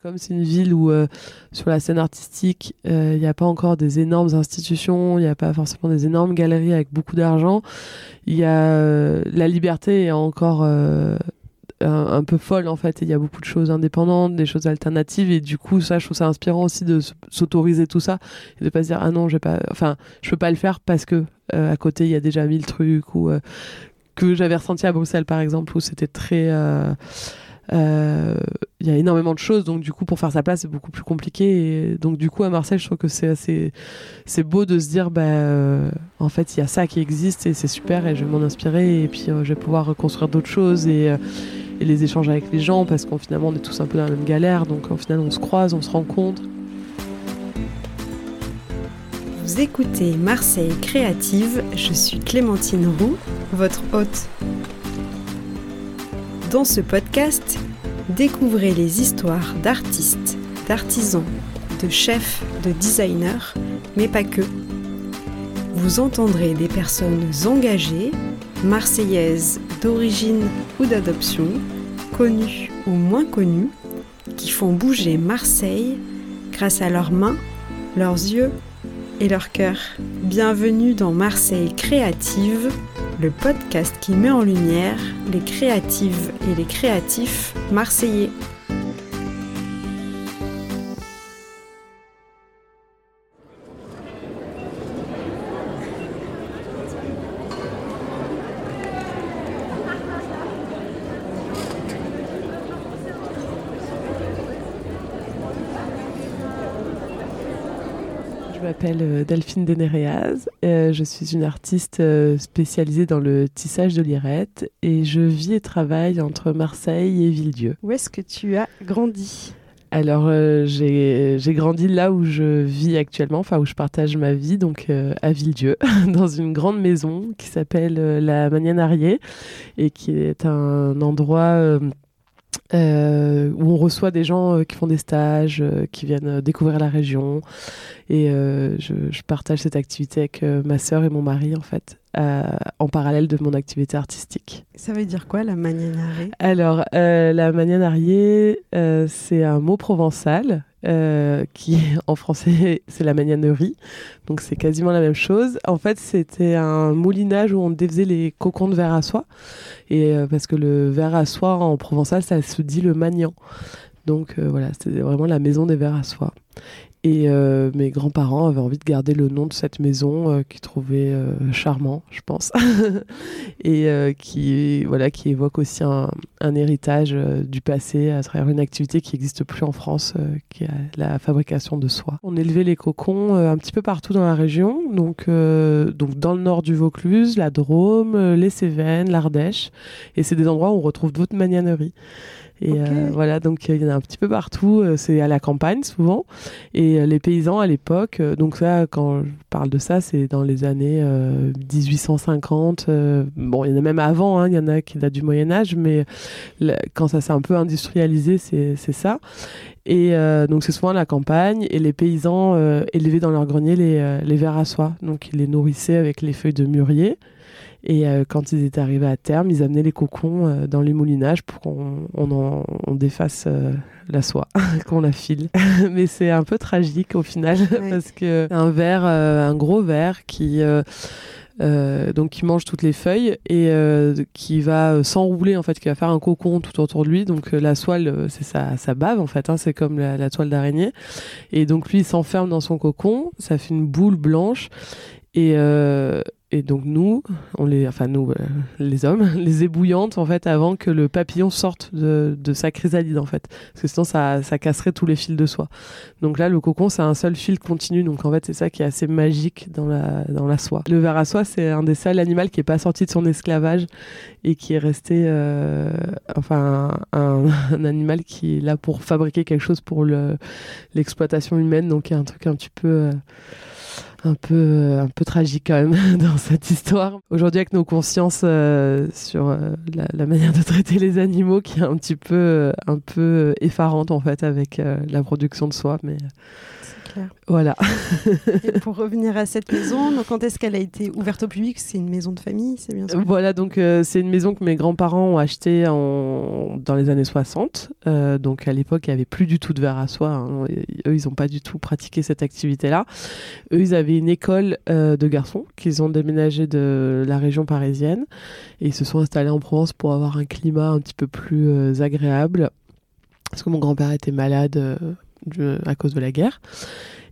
Comme c'est une ville où, euh, sur la scène artistique, euh, il n'y a pas encore des énormes institutions, il n'y a pas forcément des énormes galeries avec beaucoup d'argent, il y a euh, la liberté est encore un, peu folle en fait. Il y a beaucoup de choses indépendantes, des choses alternatives, et du coup, ça, je trouve ça inspirant aussi de s'autoriser tout ça et de pas se dire ah non, j'ai pas, enfin, je peux pas le faire parce que à côté il y a déjà mille trucs ou que j'avais ressenti à Bruxelles par exemple où c'était très il y a énormément de choses, donc du coup pour faire sa place c'est beaucoup plus compliqué. Donc du coup à Marseille je trouve que c'est assez c'est beau de se dire bah euh, en fait il y a ça qui existe et c'est super et je vais m'en inspirer et puis euh, je vais pouvoir reconstruire d'autres choses et, les échanger avec les gens parce qu'en finalement on est tous un peu dans la même galère donc en final on se croise, on se rencontre. Vous écoutez Marseille Créative, je suis Clémentine Roux, votre hôte. Dans ce podcast, découvrez les histoires d'artistes, d'artisans, de chefs, de designers, mais pas que. Vous entendrez des personnes engagées, marseillaises d'origine ou d'adoption, connues ou moins connues, qui font bouger Marseille grâce à leurs mains, leurs yeux et leur cœur. Bienvenue dans Marseille Créative, le podcast qui met en lumière les créatives et les créatifs marseillais. M'appelle euh, Delphine Denereaz. Euh, je suis une artiste euh, spécialisée dans le tissage de lirette et je vis et travaille entre Marseille et Villedieu. Où est-ce que tu as grandi? Alors, j'ai grandi là où je vis actuellement, enfin où je partage ma vie, donc à Villedieu, dans une grande maison qui s'appelle la Manianarié et qui est un endroit euh, où on reçoit des gens euh, qui font des stages, euh, qui viennent découvrir la région. Et je, je, partage cette activité avec ma sœur et mon mari, en fait, en parallèle de mon activité artistique. Ça veut dire quoi, la manianarié Alors, la manianarié, c'est un mot provençal euh, qui en français c'est la magnanerie, donc c'est quasiment la même chose. En fait, c'était un moulinage où on défaisait les cocons de verre à soie, et euh, parce que le verre à soie en provençal ça se dit le magnan. Donc euh, voilà, c'était vraiment la maison des verres à soie. Et euh, mes grands-parents avaient envie de garder le nom de cette maison euh, qu'ils trouvaient euh, charmant, je pense, et qui voilà qui évoque aussi un, héritage du passé à travers une activité qui n'existe plus en France, qui est la fabrication de soie. On élevait les cocons un petit peu partout dans la région, donc donc dans le nord du Vaucluse, la Drôme, les Cévennes, l'Ardèche, et c'est des endroits où on retrouve d'autres magnaneries. Et euh, voilà, donc il y en a un petit peu partout. Euh, c'est à la campagne souvent. Et euh, les paysans à l'époque, donc ça, quand je parle de ça, c'est dans les années 1850. bon, il y en a même avant, hein, il y en a qui datent du Moyen Âge, mais quand ça s'est un peu industrialisé, c'est ça. Et donc c'est souvent à la campagne et les paysans élevaient dans leur grenier les, les vers à soie. Donc ils les nourrissaient avec les feuilles de mûrier. Et euh, quand ils étaient arrivés à terme, ils amenaient les cocons euh, dans les moulinages pour qu'on on on défasse euh, la soie, qu'on la file. Mais c'est un peu tragique au final parce que un verre, un gros verre qui donc qui mange toutes les feuilles et qui va s'enrouler en fait, qui va faire un cocon tout autour de lui. Donc la soie, c'est sa, sa, bave en fait, hein, c'est comme la, la toile d'araignée. Et donc lui, il s'enferme dans son cocon, ça fait une boule blanche et, euh, et donc nous, on les, enfin nous, euh, les hommes, les ébouillantes en fait avant que le papillon sorte de, de, sa chrysalide en fait, parce que sinon ça, ça casserait tous les fils de soie. Donc là, le cocon c'est un seul fil continu, donc en fait c'est ça qui est assez magique dans la dans la soie. Le ver à soie c'est un des seuls animaux qui est pas sorti de son esclavage et qui est resté, euh, enfin un, un, animal qui est là pour fabriquer quelque chose pour l'exploitation humaine, donc il y a un truc un petit peu euh, un peu, un peu tragique quand même dans cette histoire. Aujourd'hui, avec nos consciences sur la, manière de traiter les animaux, qui est un petit peu, un peu effarante en fait avec la production de soie, mais voilà. et pour revenir à cette maison, donc quand est-ce qu'elle a été ouverte au public? C'est une maison de famille, c'est bien ça? Voilà, donc euh, c'est une maison que mes grands-parents ont achetée en... dans les années 60. Euh, donc à l'époque, il n'y avait plus du tout de verre à soie. Hein. Eux, ils n'ont pas du tout pratiqué cette activité-là. Eux, ils avaient une école euh, de garçons qu'ils ont déménagé de la région parisienne et se sont installés en Provence pour avoir un climat un petit peu plus agréable. Parce que mon grand-père était malade à cause de la guerre.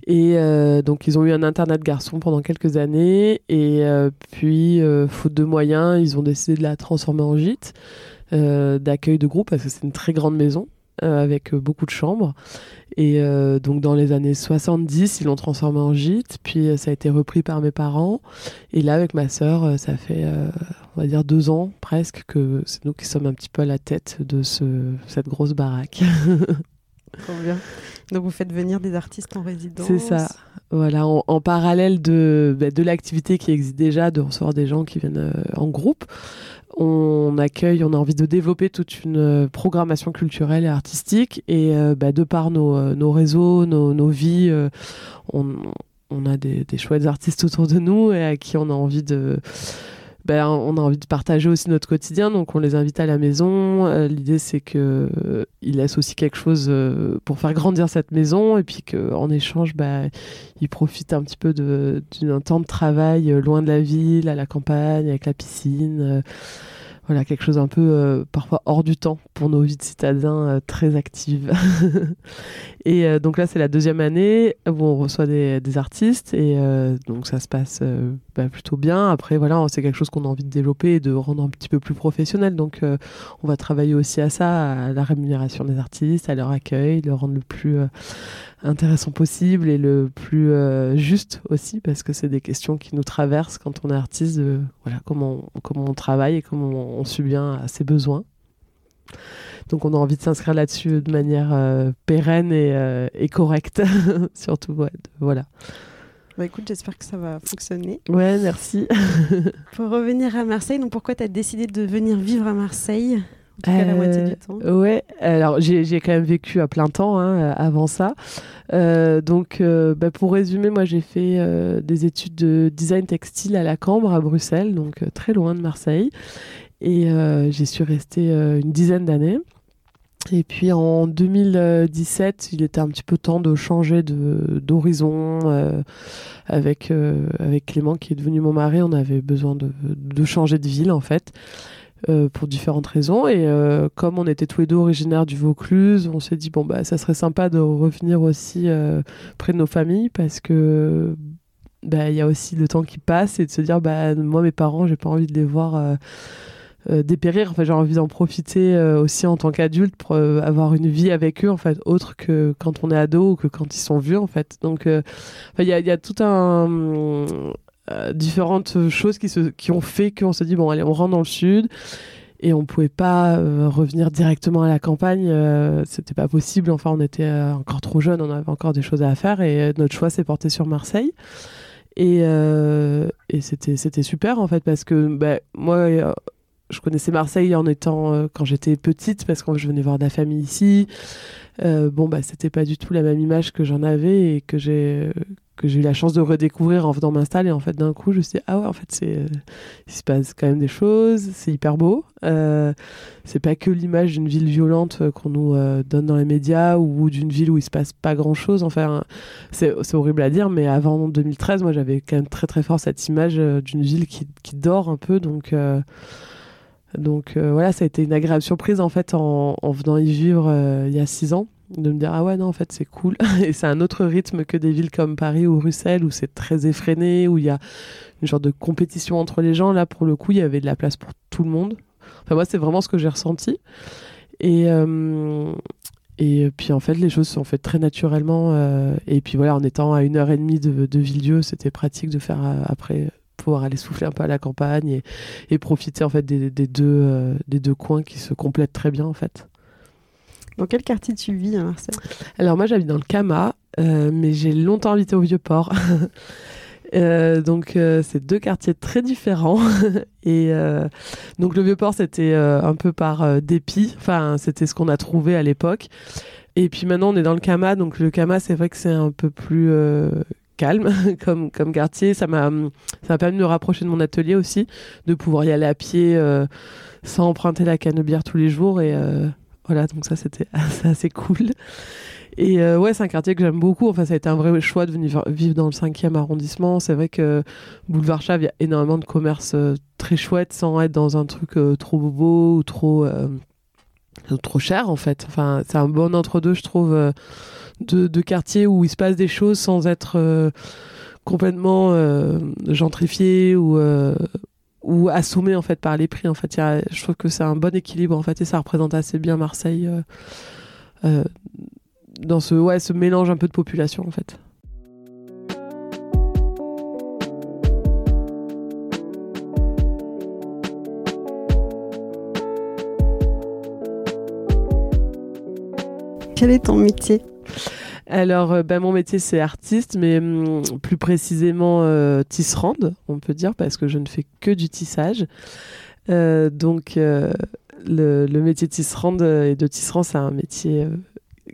Et euh, donc, ils ont eu un internat de garçons pendant quelques années. Et euh, puis, euh, faute de moyens, ils ont décidé de la transformer en gîte d'accueil de groupe, parce que c'est une très grande maison avec beaucoup de chambres. Et donc, dans les années 70, ils l'ont transformé en gîte. Puis, ça a été repris par mes parents. Et là, avec ma sœur, ça fait, on va dire, deux ans presque que c'est nous qui sommes un petit peu à la tête de ce, cette grosse baraque. Trop bien. Donc vous faites venir des artistes en résidence. C'est ça. Voilà, en, parallèle de, bah, de l'activité qui existe déjà, de recevoir des gens qui viennent euh, en groupe, on accueille, on a envie de développer toute une euh, programmation culturelle et artistique. Et euh, bah, de par nos, nos réseaux, nos, nos vies, on, on, a des, des chouettes artistes autour de nous et à qui on a envie de ben, on a envie de partager aussi notre quotidien, donc on les invite à la maison. Euh, l'idée, c'est qu'ils euh, laissent aussi quelque chose euh, pour faire grandir cette maison, et puis qu'en échange, ben, ils profitent un petit peu d'un temps de travail loin de la ville, à la campagne, avec la piscine voilà quelque chose un peu euh, parfois hors du temps pour nos vies de citadins euh, très actives. et euh, donc là c'est la deuxième année où on reçoit des, artistes et donc ça se passe bah, plutôt bien. Après voilà c'est quelque chose qu'on a envie de développer et de rendre un petit peu plus professionnel. Donc on va travailler aussi à ça, à la rémunération des artistes, à leur accueil, le rendre le plus intéressant possible et le plus euh, juste aussi parce que c'est des questions qui nous traversent quand on est artiste de voilà comment comment on travaille et comment on, subvient à ses besoins donc on a envie de s'inscrire là-dessus de manière euh, pérenne et, euh, et correcte surtout voilà bah écoute, j'espère que ça va fonctionner. Ouais, merci. Pour revenir à Marseille, donc pourquoi tu as décidé de venir vivre à Marseille? La moitié du temps. Euh, ouais, alors j'ai quand même vécu à plein temps hein, avant ça. Euh, donc, euh, bah, pour résumer, moi j'ai fait des études de design textile à la Cambre, à Bruxelles, donc très loin de Marseille. Et j'y suis restée une dizaine d'années. Et puis en 2017, il était un petit peu temps de changer d'horizon. avec, avec Clément, qui est devenu mon mari, on avait besoin de, de changer de ville en fait. Euh, pour différentes raisons. Et euh, comme on était tous les deux originaires du Vaucluse, on s'est dit bon bah ça serait sympa de revenir aussi euh, près de nos familles parce que bah, il y a aussi le temps qui passe et de se dire bah moi mes parents j'ai pas envie de les voir dépérir. Enfin j'ai envie d'en profiter aussi en tant qu'adulte pour avoir une vie avec eux en fait autre que quand on est ado ou que quand ils sont vieux en fait. Donc il y a, y, a, tout un euh, différentes choses qui, se, qui ont fait qu'on se dit bon allez on rentre dans le sud. Et on pouvait pas euh, revenir directement à la campagne euh, c'était pas possible. Enfin on était encore trop jeunes on avait encore des choses à faire. Et notre choix s'est porté sur Marseille. Et, et c'était c'était super en fait parce que bah, moi je connaissais Marseille en étant quand j'étais petite parce que je venais voir de la famille ici. Bon bah c'était pas du tout la même image que j'en avais et que j'ai que j'ai eu la chance de redécouvrir en venant m'installer. En fait, d'un coup, je me suis dit, ah ouais, en fait, euh, il se passe quand même des choses, c'est hyper beau. Euh, c'est pas que l'image d'une ville violente euh, qu'on nous euh, donne dans les médias ou d'une ville où il se passe pas grand chose. Enfin, c'est, c'est horrible à dire, mais avant 2013, moi, j'avais quand même très très fort cette image d'une ville qui, qui, dort un peu. Donc, donc voilà, ça a été une agréable surprise en fait en venant y vivre il y a six ans de me dire ah ouais non en fait c'est cool. Et c'est un autre rythme que des villes comme Paris ou Bruxelles où c'est très effréné où il y a une genre de compétition entre les gens. Là pour le coup il y avait de la place pour tout le monde. Enfin moi c'est vraiment ce que j'ai ressenti. Et euh, et puis en fait les choses se sont faites très naturellement euh, et puis voilà en étant à une heure et demie de, de Villedieu c'était pratique de faire euh, après pouvoir aller souffler un peu à la campagne et, et profiter en fait des, des deux des deux coins qui se complètent très bien en fait dans quel quartier tu vis à Marseille Alors moi j'habite dans le Cama, euh, mais j'ai longtemps habité au Vieux-Port. Euh, donc c'est deux quartiers très différents et donc le vieux port c'était un peu par dépit enfin c'était ce qu'on a trouvé à l'époque et puis maintenant on est dans le Kama donc le Kama c'est vrai que c'est un peu plus calme comme, quartier. Ça m'a, ça m'a permis de me rapprocher de mon atelier aussi, de pouvoir y aller à pied euh, sans emprunter la canne de bière tous les jours. Et euh, voilà, donc ça, c'était assez, cool. Et euh, ouais, c'est un quartier que j'aime beaucoup. Enfin, ça a été un vrai choix de venir vivre dans le 5e arrondissement. C'est vrai que Boulevard Chave, il y a énormément de commerces très chouettes sans être dans un truc trop beau ou trop, trop cher, en fait. Enfin, c'est un bon entre-deux, je trouve de, quartiers où il se passe des choses sans être euh, complètement euh, gentrifié ou euh, ou assommé en fait par les prix en fait. Je trouve que c'est un bon équilibre en fait et ça représente assez bien Marseille dans ce ouais ce mélange un peu de population en fait. Quel est ton métier? Alors, euh, bah, mon métier, c'est artiste, mais hum, plus précisément euh, tisserande, on peut dire, parce que je ne fais que du tissage. Euh, donc, le, métier de tisserande et de tisserand, c'est un métier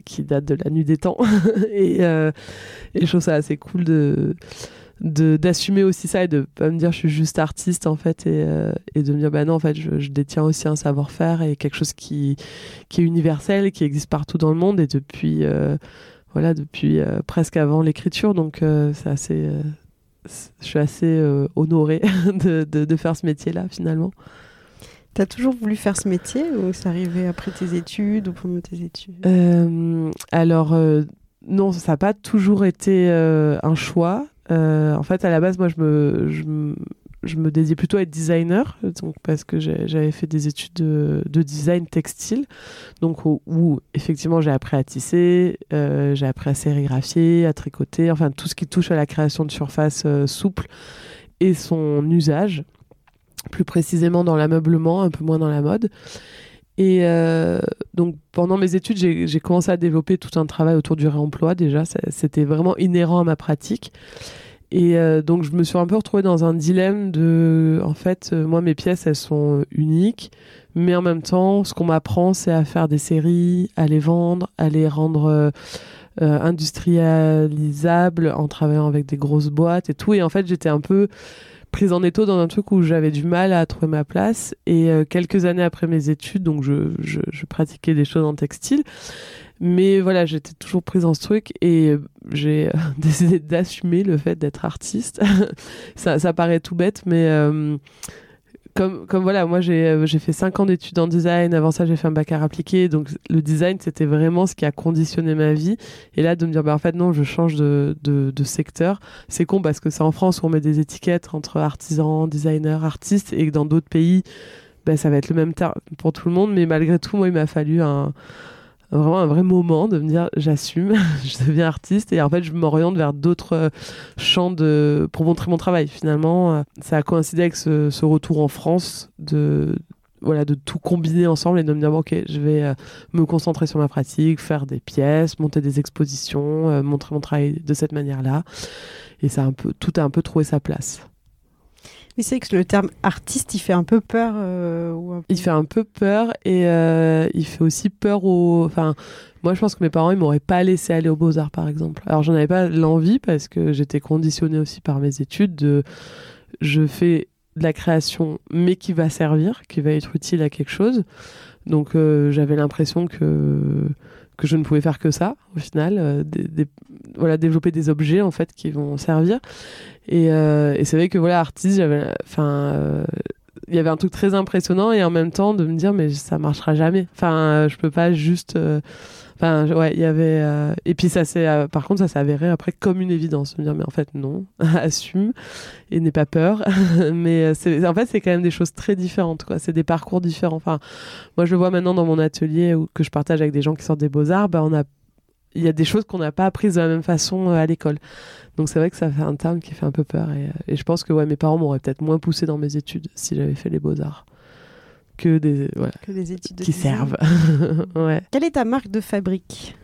qui date de la nuit des temps. et, je trouve ça assez cool de d'assumer aussi ça et de pas me dire je suis juste artiste en fait et, de me dire bah non en fait je, détiens aussi un savoir-faire et quelque chose qui, qui est universel qui existe partout dans le monde et depuis voilà, depuis euh, presque avant l'écriture. Donc, euh, c'est assez, euh, je suis assez honorée de, de, faire ce métier-là, finalement. Tu as toujours voulu faire ce métier ou c'est arrivé après tes études ou pendant tes études? Alors, non, ça n'a pas toujours été un choix. en fait, à la base, moi, je me, je, je me dédiais plutôt à être designer, donc parce que j'avais fait des études de, design textile, donc où, effectivement j'ai appris à tisser, euh, j'ai appris à sérigraphier, à tricoter, enfin tout ce qui touche à la création de surfaces euh, souples et son usage, plus précisément dans l'ameublement, un peu moins dans la mode. Et euh, donc pendant mes études, j'ai commencé à développer tout un travail autour du réemploi déjà, c'était vraiment inhérent à ma pratique. Et euh, donc, je me suis un peu retrouvée dans un dilemme de, en fait, euh, moi, mes pièces, elles sont uniques, mais en même temps, ce qu'on m'apprend, c'est à faire des séries, à les vendre, à les rendre euh, industrialisables en travaillant avec des grosses boîtes et tout. Et en fait, j'étais un peu prise en étau dans un truc où j'avais du mal à trouver ma place. Et quelques années après mes études, donc je, je pratiquais des choses en textile. Mais voilà, j'étais toujours prise dans ce truc et euh, j'ai euh, décidé d'assumer le fait d'être artiste. ça, ça, paraît tout bête, mais euh, comme, comme voilà, moi j'ai fait 5 ans d'études en design. Avant ça, j'ai fait un bac à appliqué. Donc le design, c'était vraiment ce qui a conditionné ma vie. Et là, de me dire, bah, en fait, non, je change de, de, de secteur. C'est con parce que c'est en France où on met des étiquettes entre artisans, designers, artistes et que dans d'autres pays, bah, ça va être le même terme pour tout le monde. Mais malgré tout, moi, il m'a fallu un vraiment un vrai moment de me dire j'assume, je deviens artiste et en fait je m'oriente vers d'autres euh, champs de pour montrer mon travail. Finalement, euh, ça a coïncidé avec ce, retour en France de voilà de tout combiner ensemble et de me dire ok je vais euh, me concentrer sur ma pratique, faire des pièces, monter des expositions, montrer mon travail de cette manière-là et ça a un peu tout a un peu trouvé sa place. Oui, c'est que le terme artiste, il fait un peu peur. Euh, il fait un peu peur et euh, il fait aussi peur aux. Enfin, moi, je pense que mes parents, ils m'auraient pas laissé aller aux Beaux-Arts, par exemple. Alors, j'en avais pas l'envie parce que j'étais conditionnée aussi par mes études de. Je fais de la création, mais qui va servir, qui va être utile à quelque chose. Donc, euh, j'avais l'impression que que je ne pouvais faire que ça au final voilà développer des objets en fait qui vont servir et, euh, et c'est vrai que voilà artiste enfin euh, il y avait un truc très impressionnant et en même temps de me dire mais ça marchera jamais enfin je peux pas juste Enfin, ouais, il y avait. Euh, et puis, ça s'est. Euh, par contre, ça s'est avéré après comme une évidence. Me dire, mais en fait, non, assume et n'aie pas peur. mais euh, en fait, c'est quand même des choses très différentes, quoi. C'est des parcours différents. Enfin, moi, je le vois maintenant dans mon atelier où, que je partage avec des gens qui sortent des beaux-arts. Bah, on a. Il y a des choses qu'on n'a pas apprises de la même façon à l'école. Donc, c'est vrai que ça fait un terme qui fait un peu peur. Et, et je pense que ouais, mes parents m'auraient peut-être moins poussé dans mes études si j'avais fait les beaux-arts que des, des études qui servent. ouais. Quelle est ta marque de fabrique?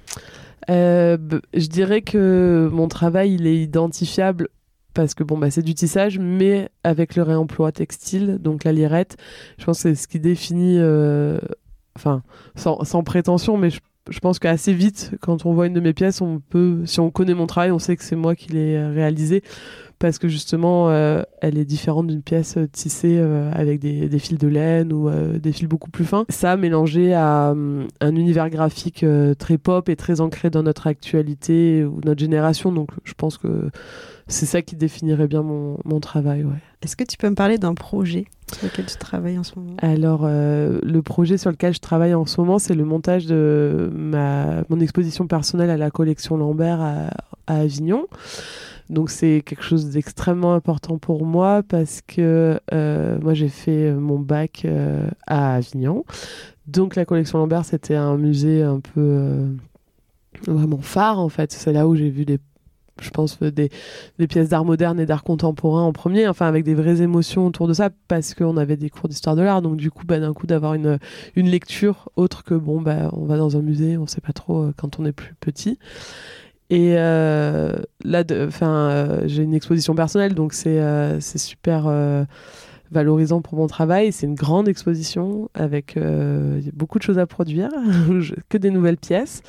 Euh, Je dirais que mon travail, il est identifiable parce que bon, bah, c'est du tissage, mais avec le réemploi textile, donc la lirette, je pense que c'est ce qui définit, euh, enfin, sans, sans, prétention, mais je, je pense qu'assez vite, quand on voit une de mes pièces, on peut, si on connaît mon travail, on sait que c'est moi qui l'ai réalisé parce que justement, euh, elle est différente d'une pièce euh, tissée euh, avec des, des, fils de laine ou des fils beaucoup plus fins. Ça, mélangé à un univers graphique très pop et très ancré dans notre actualité ou notre génération, donc je pense que c'est ça qui définirait bien mon, mon travail. Ouais. Est-ce que tu peux me parler d'un projet sur lequel tu travailles en ce moment? Alors, le projet sur lequel je travaille en ce moment, c'est le montage de ma, mon exposition personnelle à la collection Lambert à, à Avignon. Donc c'est quelque chose d'extrêmement important pour moi parce que euh, moi j'ai fait mon bac euh, à Avignon. Donc la collection Lambert c'était un musée un peu euh, vraiment phare en fait. C'est là où j'ai vu des je pense des, pièces d'art moderne et d'art contemporain en premier, enfin avec des vraies émotions autour de ça parce qu'on avait des cours d'histoire de l'art. Donc du coup, bah, d'un coup d'avoir une, une lecture autre que bon, bah, on va dans un musée, on sait pas trop quand on est plus petit. Et euh, là, enfin, euh, j'ai une exposition personnelle, donc c'est euh, super valorisant pour mon travail. C'est une grande exposition avec beaucoup de choses à produire, que des nouvelles pièces.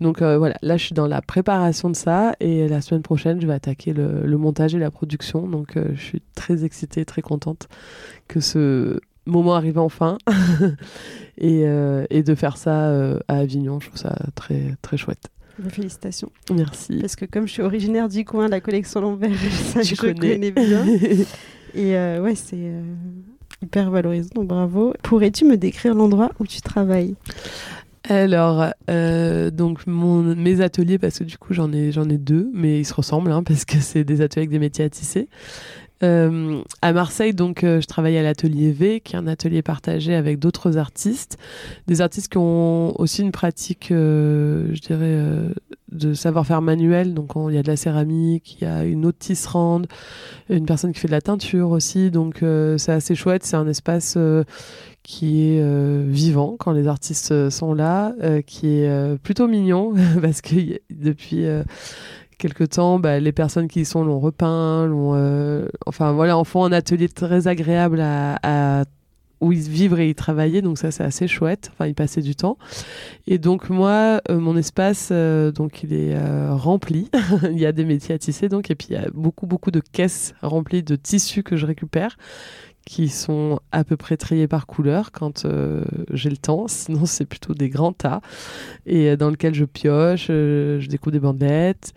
Donc voilà, là je suis dans la préparation de ça et la semaine prochaine je vais attaquer le, le montage et la production. Donc je suis très excitée, très contente que ce moment arrive enfin et, et, de faire ça à Avignon. Je trouve ça très très chouette. Félicitations. Merci. Parce que comme je suis originaire du coin, la collection Lambert, ça, je connais. bien. Et euh, ouais, c'est euh, hyper valorisant, donc bravo. Pourrais-tu me décrire l'endroit où tu travailles? Alors, euh, donc mon, mes ateliers, parce que du coup j'en ai j'en ai deux, mais ils se ressemblent hein, parce que c'est des ateliers avec des métiers à tisser. Euh, à Marseille, donc, euh, je travaille à l'atelier V, qui est un atelier partagé avec d'autres artistes, des artistes qui ont aussi une pratique, euh, je dirais, de savoir-faire manuel. Donc, il y a de la céramique, il y a une autre tisserande, une personne qui fait de la teinture aussi. Donc, c'est assez chouette. C'est un espace qui est vivant quand les artistes sont là, qui est plutôt mignon parce que depuis quelque temps, bah, les personnes qui y sont l'ont repeint, l'ont, euh, enfin voilà, en font un atelier très agréable à, où ils vivre et y travailler, donc ça c'est assez chouette. Enfin, y passer du temps. Et donc moi, euh, mon espace, euh, donc il est rempli. il y a des métiers à tisser, donc et puis il y a beaucoup beaucoup de caisses remplies de tissus que je récupère qui sont à peu près triés par couleur quand euh, j'ai le temps. Sinon, c'est plutôt des grands tas et euh, dans lequel je pioche, euh, je découpe des bandelettes.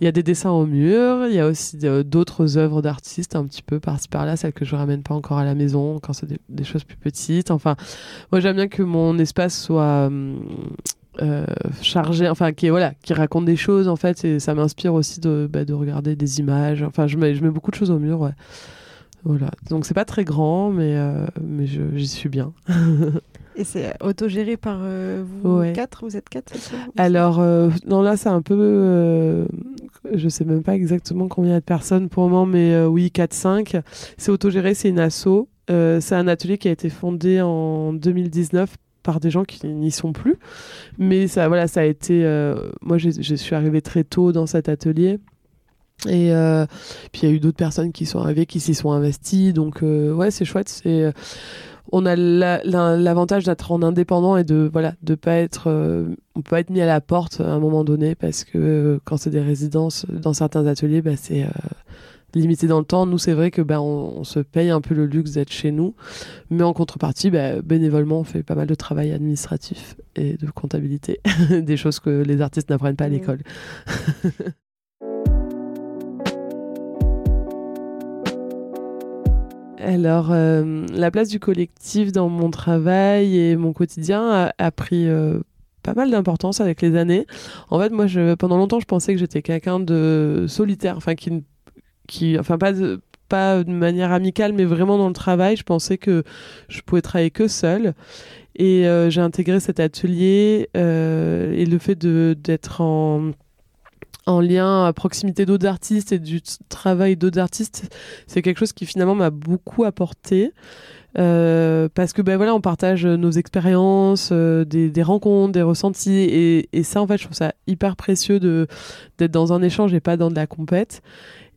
Il y a des dessins au mur. Il y a aussi d'autres œuvres d'artistes un petit peu par-ci par-là, celles que je ramène pas encore à la maison quand c'est des, choses plus petites. Enfin, moi j'aime bien que mon espace soit chargé, enfin qui voilà, qui raconte des choses en fait, et ça m'inspire aussi de, bah, de regarder des images. Enfin, je mets, je mets beaucoup de choses au mur. Ouais. Voilà. Donc c'est pas très grand, mais, euh, mais j'y suis bien. Et c'est autogéré par euh, vous quatre? Vous êtes quatre Alors, euh, non, là, c'est un peu. je sais même pas exactement combien de personnes pour le moment, mais oui, 4-5. C'est autogéré, c'est une asso. c'est un atelier qui a été fondé en 2019 par des gens qui n'y sont plus. Mais ça, voilà, ça a été. moi, je suis arrivée très tôt dans cet atelier. Et euh, puis il y a eu d'autres personnes qui sont arrivées, qui s'y sont investies. Donc euh, ouais, c'est chouette. C'est euh, on a l'avantage d'être en indépendant et de voilà de pas être on peut pas être mis à la porte à un moment donné parce que quand c'est des résidences dans certains ateliers, bah, c'est limité dans le temps. Nous, c'est vrai que bah, on, se paye un peu le luxe d'être chez nous, mais en contrepartie, bah, bénévolement, on fait pas mal de travail administratif et de comptabilité, des choses que les artistes n'apprennent pas à l'école. Alors, euh, la place du collectif dans mon travail et mon quotidien a, pris euh, pas mal d'importance avec les années. En fait, moi, pendant longtemps, je pensais que j'étais quelqu'un de solitaire, enfin, qui, qui enfin, pas de, pas de manière amicale, mais vraiment dans le travail. Je pensais que je pouvais travailler que seule. Et euh, j'ai intégré cet atelier et le fait d'être en en lien à proximité d'autres artistes et du travail d'autres artistes, c'est quelque chose qui finalement m'a beaucoup apporté. Euh, parce que ben voilà, on partage nos expériences, euh, des, rencontres, des ressentis, et, ça en fait, je trouve ça hyper précieux de d'être dans un échange et pas dans de la compète.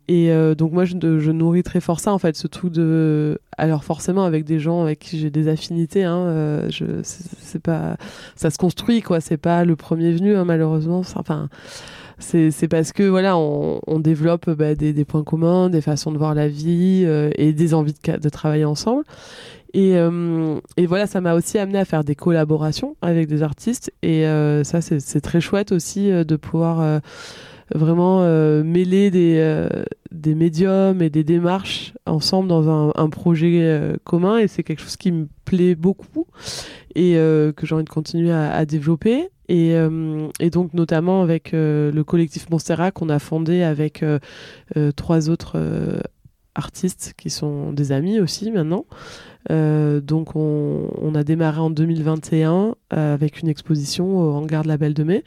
Et euh, donc moi, je, je, nourris très fort ça, en fait, ce truc de... Alors forcément, avec des gens avec qui j'ai des affinités, hein, je, c'est, pas... Ça se construit, quoi. C'est pas le premier venu, hein, malheureusement. Enfin, c'est, parce que, voilà, on, on développe bah, des, des, points communs, des façons de voir la vie euh, et des envies de, de travailler ensemble. Et, euh, et, voilà, ça m'a aussi amené à faire des collaborations avec des artistes. Et euh, ça, c'est, c'est très chouette aussi de pouvoir vraiment euh, mêler des, euh, des médiums et des démarches ensemble dans un, projet euh, commun. Et c'est quelque chose qui me plaît beaucoup et que j'ai envie de continuer à, à développer. Et, et, donc notamment avec le collectif Monstera qu'on a fondé avec trois autres artistes qui sont des amis aussi maintenant euh, donc on, a démarré en 2021 euh, avec une exposition au hangar de la Belle de Mai,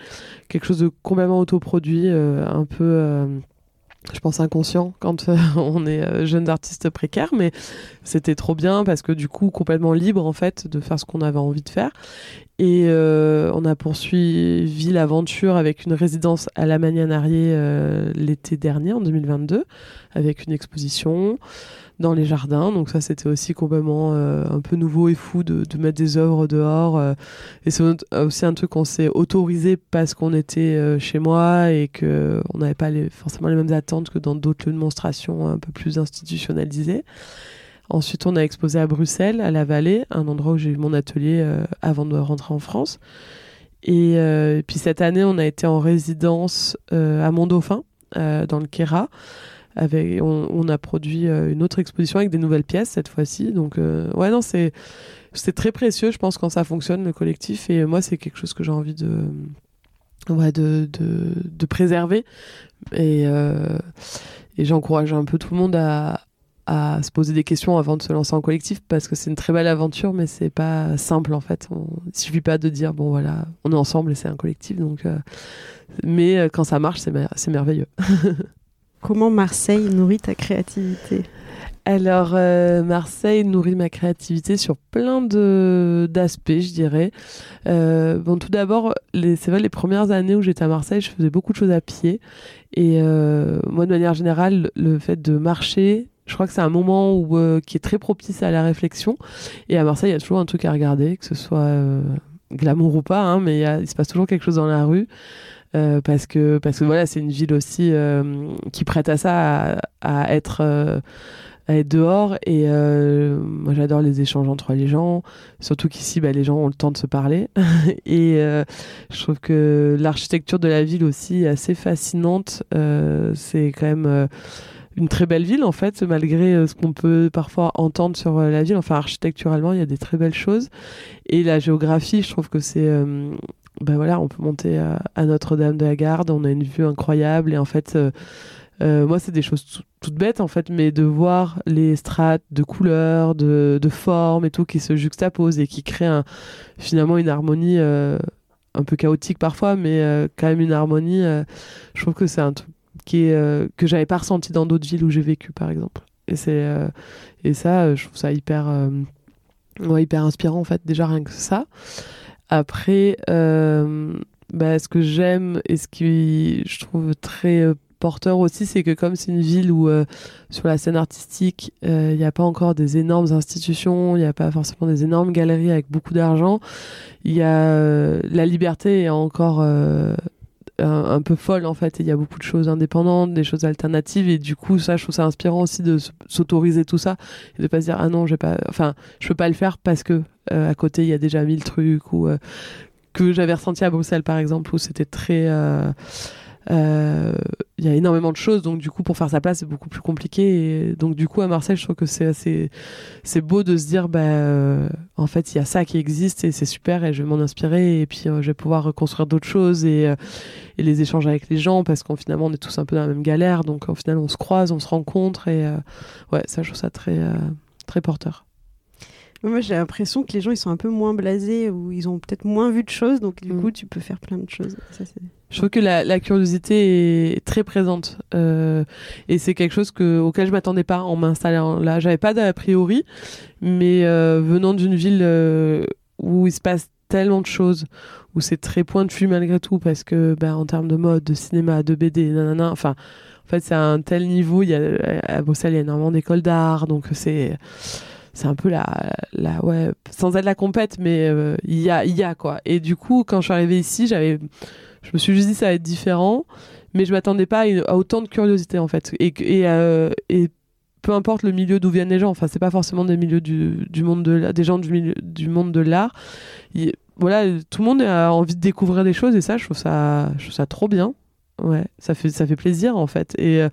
quelque chose de complètement autoproduit, euh, un peu, je pense, inconscient quand on est jeune artiste précaire, mais c'était trop bien parce que du coup complètement libre en fait de faire ce qu'on avait envie de faire. Et on a poursuivi l'aventure avec une résidence à la Manianarié l'été dernier en 2022 avec une exposition dans les jardins. Donc ça, c'était aussi complètement euh, un peu nouveau et fou de, de mettre des œuvres dehors. Euh, et c'est aussi un truc qu'on s'est autorisé parce qu'on était euh, chez moi et que on n'avait pas forcément les mêmes attentes que dans d'autres lieux de monstration un peu plus institutionnalisés. Ensuite, on a exposé à Bruxelles, à la Vallée, un endroit où j'ai eu mon atelier avant de rentrer en France. Et, et, puis cette année, on a été en résidence à Mont-Dauphin, dans le Kera avec, on, a produit euh, une autre exposition avec des nouvelles pièces cette fois-ci. Donc, euh, ouais, non, c'est, très précieux, je pense, quand ça fonctionne, le collectif. Et moi, c'est quelque chose que j'ai envie de, ouais, de, de, de préserver. Euh, et j'encourage un peu tout le monde à, à se poser des questions avant de se lancer en collectif parce que c'est une très belle aventure, mais c'est pas simple en fait. On, il suffit pas de dire bon voilà, on est ensemble et c'est un collectif. Donc, euh, mais euh, quand ça marche, c'est, mer- merveilleux. Comment Marseille nourrit ta créativité? Alors, euh, Marseille nourrit ma créativité sur plein de d'aspects, je dirais. Bon, tout d'abord, c'est vrai, les premières années où j'étais à Marseille, je faisais beaucoup de choses à pied. Et moi, de manière générale, le fait de marcher, je crois que c'est un moment euh, qui est très propice à la réflexion. Et à Marseille, il y a toujours un truc à regarder, que ce soit euh, glamour ou pas, hein, mais il, se passe toujours quelque chose dans la rue. Euh, parce que parce que voilà c'est une ville aussi qui prête à ça à, être à être dehors et moi j'adore les échanges entre les gens surtout qu'ici bah, les gens ont le temps de se parler et je trouve que l'architecture de la ville aussi est assez fascinante c'est quand même une très belle ville en fait malgré ce qu'on peut parfois entendre sur la ville enfin architecturalement il y a des très belles choses et la géographie je trouve que c'est ben voilà, on peut monter à, Notre-Dame de la Garde, on a une vue incroyable et en fait, euh, euh, moi c'est des choses toutes bêtes en fait, mais de voir les strates de couleurs, de, formes et tout qui se juxtaposent et qui créent finalement une harmonie euh, un peu chaotique parfois, mais euh, quand même une harmonie. Euh, je trouve que c'est un truc qui est, que j'avais pas ressenti dans d'autres villes où j'ai vécu par exemple. Et c'est et ça, je trouve ça hyper ouais, hyper inspirant en fait déjà rien que ça. Après, euh, bah, ce que j'aime et ce qui je trouve très euh, porteur aussi, c'est que comme c'est une ville où euh, sur la scène artistique, il euh, n'y a pas encore des énormes institutions, il n'y a pas forcément des énormes galeries avec beaucoup d'argent, il y a euh, la liberté est encore un, peu folle en fait. Il y a beaucoup de choses indépendantes, des choses alternatives et du coup ça, je trouve ça inspirant aussi de s'autoriser tout ça et de pas se dire ah non, j'ai pas, enfin je peux pas le faire parce que euh, à côté il y a déjà mille trucs ou euh, que j'avais ressenti à Bruxelles par exemple où c'était très euh, il y a énormément de choses donc du coup pour faire sa place c'est beaucoup plus compliqué et donc du coup à Marseille je trouve que c'est assez c'est beau de se dire bah euh, en fait il y a ça qui existe et c'est super et je vais m'en inspirer et puis euh, je vais pouvoir reconstruire d'autres choses et, euh, et les échanger avec les gens parce qu'en finalement on est tous un peu dans la même galère donc au final on se croise on se rencontre et ouais ça je trouve ça très très porteur moi, j'ai l'impression que les gens, ils sont un peu moins blasés ou ils ont peut-être moins vu de choses, donc du mmh. coup, tu peux faire plein de choses. Ça, je trouve que la, curiosité est très présente euh, et c'est quelque chose que, auquel je m'attendais pas en m'installant là. J'avais pas d'a priori, mais euh, venant d'une ville euh, où il se passe tellement de choses où c'est très pointu malgré tout parce que bah, en termes de mode, de cinéma, de BD, nanana, enfin en fait c'est à un tel niveau. Il y a, à Bruxelles il y a énormément d'écoles d'art donc c'est c'est un peu la, la ouais sans être la compète mais il y a il y a quoi et du coup quand je suis arrivée ici j'avais je me suis juste dit ça va être différent mais je m'attendais pas à, autant de curiosité en fait euh, et peu importe le milieu d'où viennent les gens enfin c'est pas forcément des milieux du, monde de des gens du monde de l'art voilà tout le monde a envie de découvrir des choses et ça je trouve ça trop bien Ouais, ça fait, ça fait plaisir en fait. Et, euh,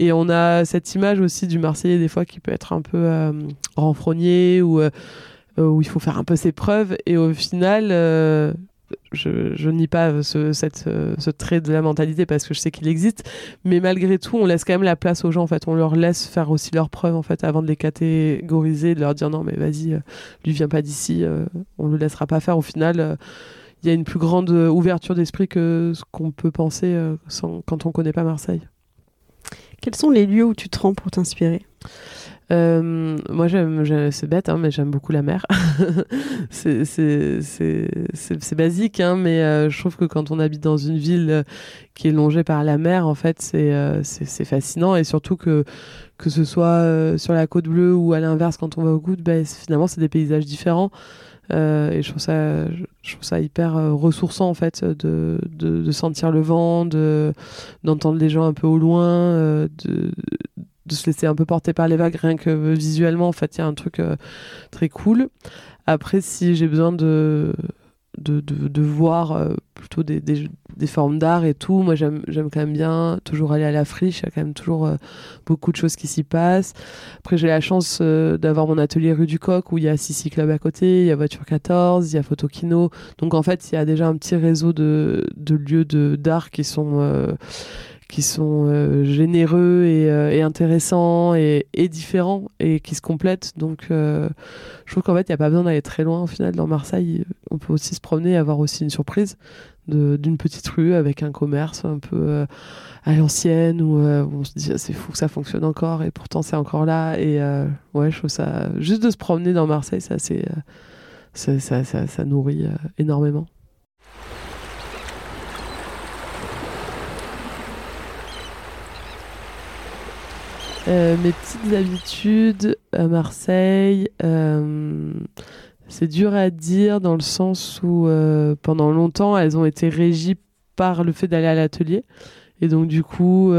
et on a cette image aussi du Marseillais des fois qui peut être un peu euh, renfrogné ou où il faut faire un peu ses preuves. Et au final, je, je nie pas ce, cette, ce trait de la mentalité parce que je sais qu'il existe. Mais malgré tout, on laisse quand même la place aux gens en fait. On leur laisse faire aussi leurs preuves en fait avant de les catégoriser, de leur dire non mais vas-y, lui vient pas d'ici, on le laissera pas faire. Au final il y a une plus grande euh, ouverture d'esprit que ce qu'on peut penser euh, sans, quand on connaît pas Marseille. Quels sont les lieux où tu te rends pour t'inspirer? Euh, moi, c'est bête, hein, mais j'aime beaucoup la mer. c'est, basique, hein, mais je trouve que quand on habite dans une ville qui est longée par la mer, en fait, c'est, fascinant. Et surtout que, que ce soit sur la côte bleue ou à l'inverse, quand on va au Goutte, bah, finalement, c'est des paysages différents. Euh, et je trouve ça, je, trouve ça hyper euh, ressourçant en fait de, de, sentir le vent, de d'entendre les gens un peu au loin, euh, de, de se laisser un peu porter par les vagues, rien que visuellement en fait il y a un truc très cool. Après si j'ai besoin de de, de, voir euh, plutôt des, des, formes d'art et tout. Moi, j'aime quand même bien toujours aller à la friche. Il y a quand même toujours euh, beaucoup de choses qui s'y passent. Après, j'ai la chance euh, d'avoir mon atelier rue du Coq où il y a Sissi Club à côté, il y a Voiture 14, il y a Photokino. Donc, en fait, il y a déjà un petit réseau de, de lieux d'art qui sont qui sont euh, généreux et, euh, intéressants et, différents et qui se complètent. Donc, euh, je trouve qu'en fait, il n'y a pas besoin d'aller très loin au final. Dans Marseille, on peut aussi se promener et avoir aussi une surprise d'une petite rue avec un commerce un peu à l'ancienne où, on se dit ah, c'est fou que ça fonctionne encore et pourtant c'est encore là. Et ouais, je trouve ça. Juste de se promener dans Marseille, ça, nourrit énormément. Euh, mes petites habitudes à Marseille, euh, c'est dur à dire dans le sens où euh, pendant longtemps elles ont été régies par le fait d'aller à l'atelier. Et donc du coup,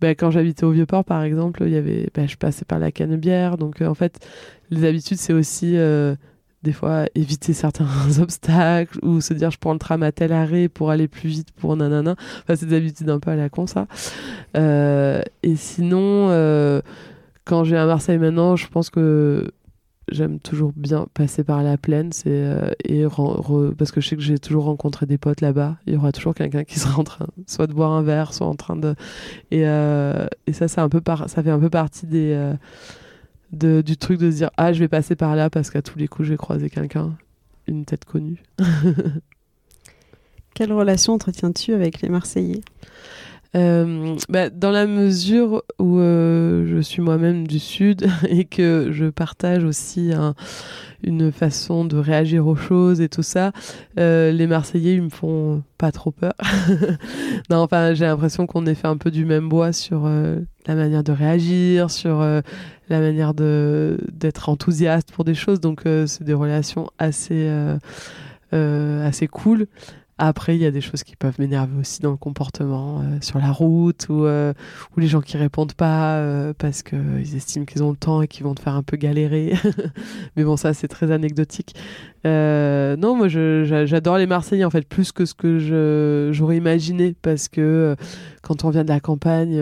bah, quand j'habitais au Vieux-Port par exemple, il y avait, bah, je passais par la Canebière. Donc en fait, les habitudes c'est aussi des fois éviter certains obstacles ou se dire je prends le tram à tel arrêt pour aller plus vite pour nanana. Enfin, c'est des habitudes un peu à la con, ça. Euh, et sinon, euh, quand j'ai à Marseille maintenant, je pense que j'aime toujours bien passer par la plaine c'est euh, et parce que je sais que j'ai toujours rencontré des potes là-bas il y aura toujours quelqu'un qui sera en train soit de boire un verre soit en train de et, et ça c'est un peu par... ça fait un peu partie des du truc de se dire ah je vais passer par là parce qu'à tous les coups je vais croiser quelqu'un une tête connue quelle relation entretiens-tu avec les Marseillais? Euh, bah, dans la mesure où euh, je suis moi-même du Sud et que je partage aussi une façon de réagir aux choses et tout ça, euh, les Marseillais ils me font pas trop peur. non, enfin j'ai l'impression qu'on est fait un peu du même bois sur la manière de réagir, sur la manière de d'être enthousiaste pour des choses. Donc c'est des relations assez assez cool. Après, il y a des choses qui peuvent m'énerver aussi dans le comportement euh, sur la route ou, euh, ou les gens qui répondent pas euh, parce qu'ils estiment qu'ils ont le temps et qu'ils vont te faire un peu galérer. Mais bon, ça, c'est très anecdotique. non, moi, j'adore les Marseillais en fait plus que ce que j'aurais imaginé parce que quand on vient de la campagne,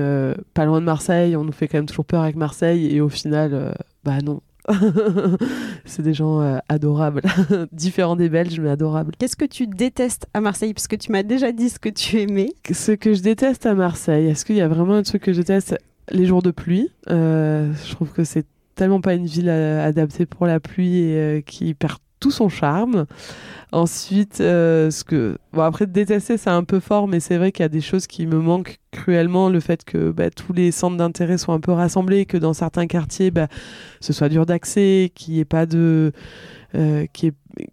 pas loin de Marseille, on nous fait quand même toujours peur avec Marseille et au final, bah non, c'est des gens euh, adorables, différents des Belges, mais adorables. Qu'est-ce que tu détestes à Marseille? Parce que tu m'as déjà dit ce que tu aimais. Ce que je déteste à Marseille, est-ce qu'il y a vraiment un truc que je déteste? Les jours de pluie. Euh, je trouve que c'est tellement pas une ville euh, adaptée pour la pluie et qui perd tout son charme. Ensuite, euh, ce que bon après détester c'est un peu fort, mais c'est vrai qu'il y a des choses qui me manquent cruellement. Le fait que bah, tous les centres d'intérêt soient un peu rassemblés, que dans certains quartiers, bah, ce soit dur d'accès, qu'il n'y ait pas de, euh,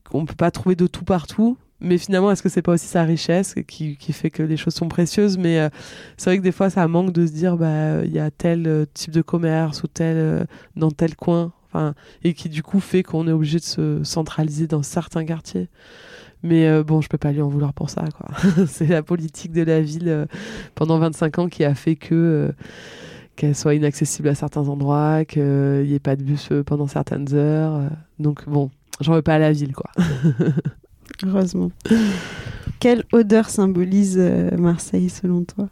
qu'on peut pas trouver de tout partout. Mais finalement, est-ce que c'est pas aussi sa richesse qui, fait que les choses sont précieuses? Mais euh, c'est vrai que des fois, ça manque de se dire, bah, il y a tel type de commerce ou tel dans tel coin, enfin, et qui du coup fait qu'on est obligé de se centraliser dans certains quartiers. Mais bon, je peux pas lui en vouloir pour ça, c'est la politique de la ville pendant 25 ans qui a fait que qu'elle soit inaccessible à certains endroits, qu'il n'y ait pas de bus pendant certaines heures. Donc bon, j'en veux pas à la ville, quoi. Heureusement. Quelle odeur symbolise euh, Marseille selon toi?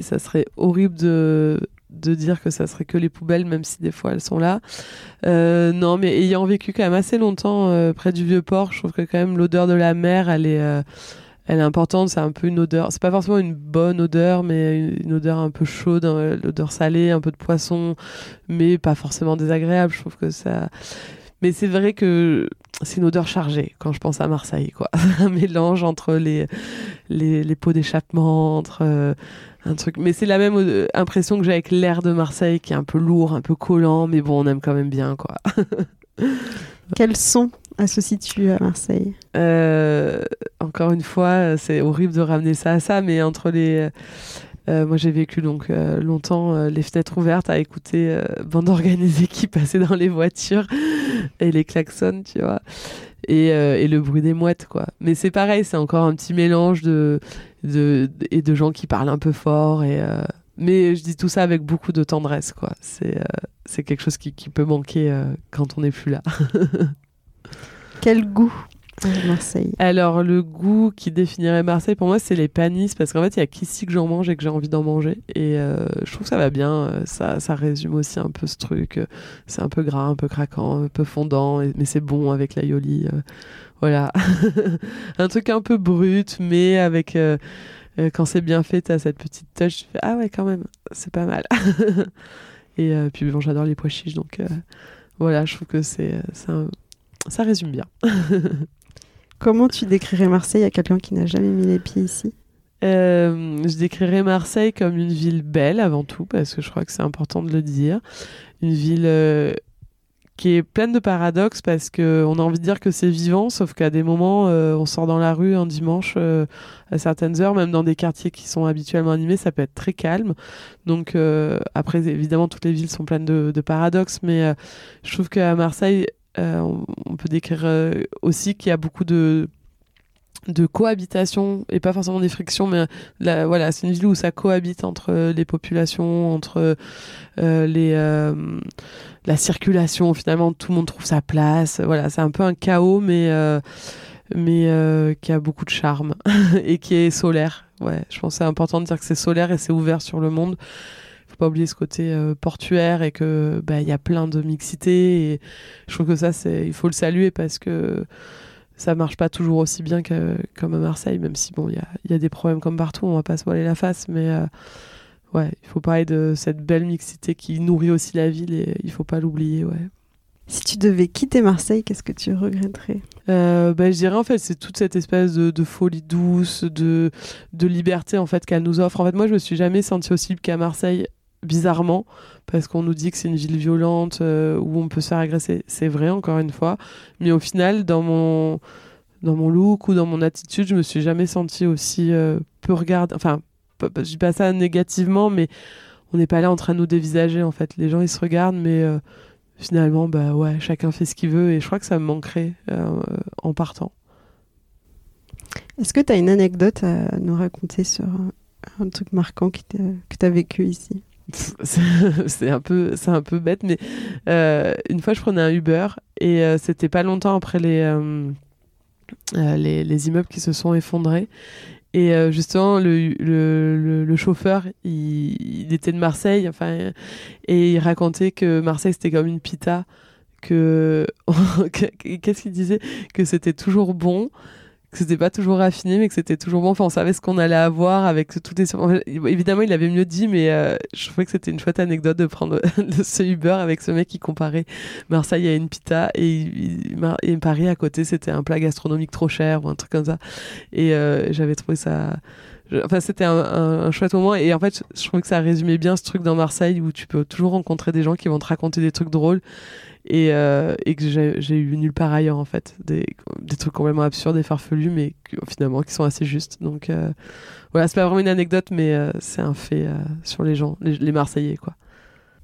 Ça serait horrible de, de dire que ça serait que les poubelles, même si des fois elles sont là. Euh, non, mais ayant vécu quand même assez longtemps euh, près du vieux port, je trouve que quand même l'odeur de la mer, elle est, elle est importante. C'est un peu une odeur. C'est pas forcément une bonne odeur, mais une, odeur un peu chaude, l'odeur salée, un peu de poisson, mais pas forcément désagréable. Je trouve que ça. Mais c'est vrai que c'est une odeur chargée quand je pense à Marseille, quoi. un mélange entre les, les, pots d'échappement, entre euh, un truc. Mais c'est la même euh, impression que j'ai avec l'air de Marseille qui est un peu lourd, un peu collant, mais bon, on aime quand même bien, quoi. Quels sont associes-tu à Marseille? Euh, Encore une fois, c'est horrible de ramener ça à ça, mais entre les euh, moi, j'ai vécu donc euh, longtemps euh, les fenêtres ouvertes à écouter bande organisée qui passait dans les voitures et les klaxons, tu vois, et, et le bruit des mouettes, quoi. Mais c'est pareil, c'est encore un petit mélange de, de, et de gens qui parlent un peu fort et mais je dis tout ça avec beaucoup de tendresse, quoi. C'est c'est quelque chose qui, qui peut manquer quand on n'est plus là. Quel goût Alors, le goût qui définirait Marseille, pour moi, c'est les panisses, parce qu'en fait, il y a qu'ici que j'en mange et que j'ai envie d'en manger. Et euh, je trouve que ça va bien. Euh, ça, ça résume aussi un peu ce truc. Euh, c'est un peu gras, un peu craquant, un peu fondant, mais c'est bon avec l'aioli. voilà. un truc un peu brut, mais avec. quand c'est bien fait, t'as cette petite touche. Tu fais Ah ouais, quand même, c'est pas mal. et puis, bon, j'adore les pois chiches, donc voilà, je trouve que c'est. Ça résume bien. Comment tu décrirais Marseille à quelqu'un qui n'a jamais mis les pieds ici? Euh, je décrirais Marseille comme une ville belle avant tout, parce que je crois que c'est important de le dire. Une ville euh, qui est pleine de paradoxes, parce qu'on a envie de dire que c'est vivant, sauf qu'à des moments, euh, on sort dans la rue un dimanche à certaines heures, même dans des quartiers qui sont habituellement animés, ça peut être très calme. Donc après, évidemment, toutes les villes sont pleines de, de paradoxes, mais je trouve qu'à Marseille, euh, on, peut décrire euh, aussi qu'il y a beaucoup de cohabitation et pas forcément des frictions mais voilà c'est une ville où ça cohabite entre les populations entre euh, les la circulation finalement tout le monde trouve sa place. Voilà c'est un peu un chaos mais mais qui a beaucoup de charme et qui est solaire. Ouais je pense c'est important de dire que c'est solaire et c'est ouvert sur le monde pas oublier ce côté euh, portuaire et que bah, il y a plein de mixité et je trouve que ça c'est il faut le saluer parce que ça marche pas toujours aussi bien que comme à Marseille même si bon il y a, y a, des problèmes comme partout on va pas se voiler la face mais euh, ouais il faut parler de cette belle mixité qui nourrit aussi la ville et il faut pas l'oublier ouais si tu devais quitter Marseille, qu'est-ce que tu regretterais? Euh, bah, Je dirais en fait c'est toute cette espèce de, de, folie douce, de, de liberté en fait qu'elle nous offre. En fait moi je me suis jamais sentie aussi libre qu'à Marseille bizarrement, parce qu'on nous dit que c'est une ville violente euh, où on peut se faire agresser. C'est vrai, encore une fois. Mais au final, dans mon, dans mon look ou dans mon attitude, je me suis jamais sentie aussi euh, peu regardée. Enfin, je dis pas ça négativement, mais on n'est pas là en train de nous dévisager, en fait. Les gens, ils se regardent, mais euh, finalement, bah ouais, chacun fait ce qu'il veut. Et je crois que ça me manquerait en partant. Est-ce que tu as une anecdote à nous raconter sur un, truc marquant que tu as vécu ici? c'est un peu c'est un peu bête mais euh, une fois je prenais un Uber et euh, c'était pas longtemps après les, euh, les, les immeubles qui se sont effondrés et justement le, le, le, chauffeur il, il, était de Marseille enfin et il racontait que Marseille c'était comme une pita que qu'est-ce qu'il disait? Que c'était toujours bon que c'était pas toujours raffiné, mais que c'était toujours bon. Enfin, on savait ce qu'on allait avoir avec toutes les. évidemment, il avait mieux dit, mais euh, je trouvais que c'était une chouette anecdote de prendre ce Uber avec ce mec qui comparait Marseille à une pita et, Paris à côté, c'était un plat gastronomique trop cher ou un truc comme ça. Et euh, j'avais trouvé ça enfin, c'était un, chouette moment. Et en fait, je trouvais que ça résumait bien ce truc dans Marseille où tu peux toujours rencontrer des gens qui vont te raconter des trucs drôles et, euh, et que j'ai eu nulle part ailleurs en fait. Des, des, trucs complètement absurdes et farfelus, mais finalement qui sont assez justes. Donc euh, voilà, c'est pas vraiment une anecdote, mais euh, c'est un fait sur les gens, les, Marseillais quoi.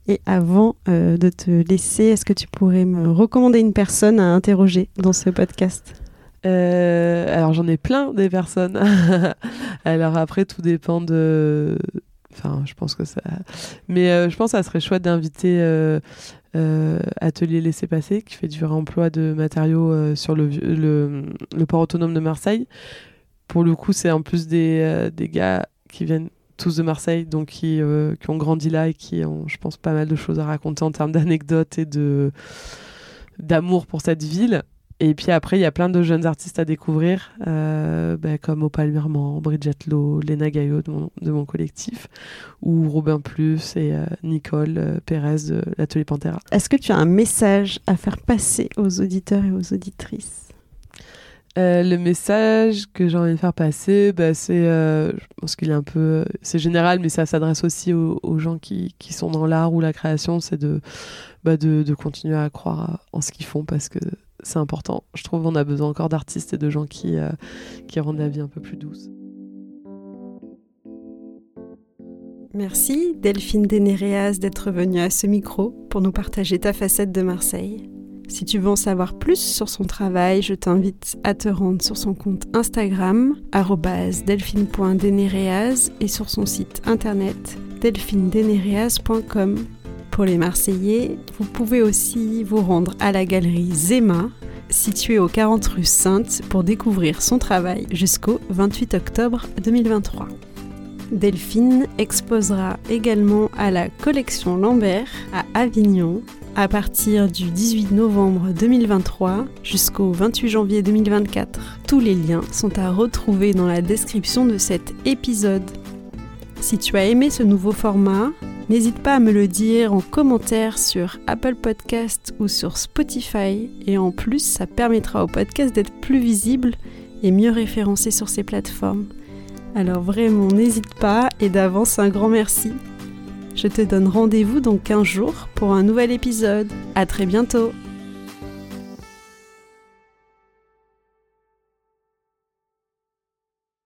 Et avant de te laisser, est-ce que tu pourrais me recommander une personne à interroger dans ce podcast? Alors j'en ai plein des personnes. alors après tout dépend de. Enfin, je pense que ça. Mais je pense que ça serait chouette d'inviter euh, atelier laissé passer qui fait du réemploi de matériaux euh, sur le, port autonome de Marseille. Pour le coup, c'est en plus des, euh, gars qui viennent tous de Marseille, donc qui, qui, ont grandi là et qui ont, je pense, pas mal de choses à raconter en termes d'anecdotes et d'amour pour cette ville. Et puis après, il y a plein de jeunes artistes à découvrir, euh, bah, comme Opal Mirman, Bridget Lowe, Léna Gaillot de mon, collectif, ou Robin Plus et euh, Nicole euh, Pérez de l'Atelier Pantera. Est-ce que tu as un message à faire passer aux auditeurs et aux auditrices? Le message que j'ai envie de faire passer, bah, c'est, je pense qu'il est un peu, c'est général, mais ça s'adresse aussi aux, gens qui, qui, sont dans l'art ou la création, c'est de, bah, de, de, continuer à croire en ce qu'ils font parce que c'est important. Je trouve qu'on a besoin encore d'artistes et de gens qui, euh, qui rendent la vie un peu plus douce. Merci Delphine Dénéréas d'être venue à ce micro pour nous partager ta facette de Marseille. Si tu veux en savoir plus sur son travail, je t'invite à te rendre sur son compte Instagram delphine.denereas et sur son site internet delphinedenereas.com pour les Marseillais, vous pouvez aussi vous rendre à la galerie Zema, située au 40 rue Sainte, pour découvrir son travail jusqu'au 28 octobre 2023. Delphine exposera également à la collection Lambert à Avignon à partir du 18 novembre 2023 jusqu'au 28 janvier 2024. Tous les liens sont à retrouver dans la description de cet épisode. Si tu as aimé ce nouveau format, N'hésite pas à me le dire en commentaire sur Apple Podcast ou sur Spotify et en plus ça permettra au podcast d'être plus visible et mieux référencé sur ces plateformes. Alors vraiment n'hésite pas et d'avance un grand merci. Je te donne rendez-vous dans 15 jours pour un nouvel épisode. À très bientôt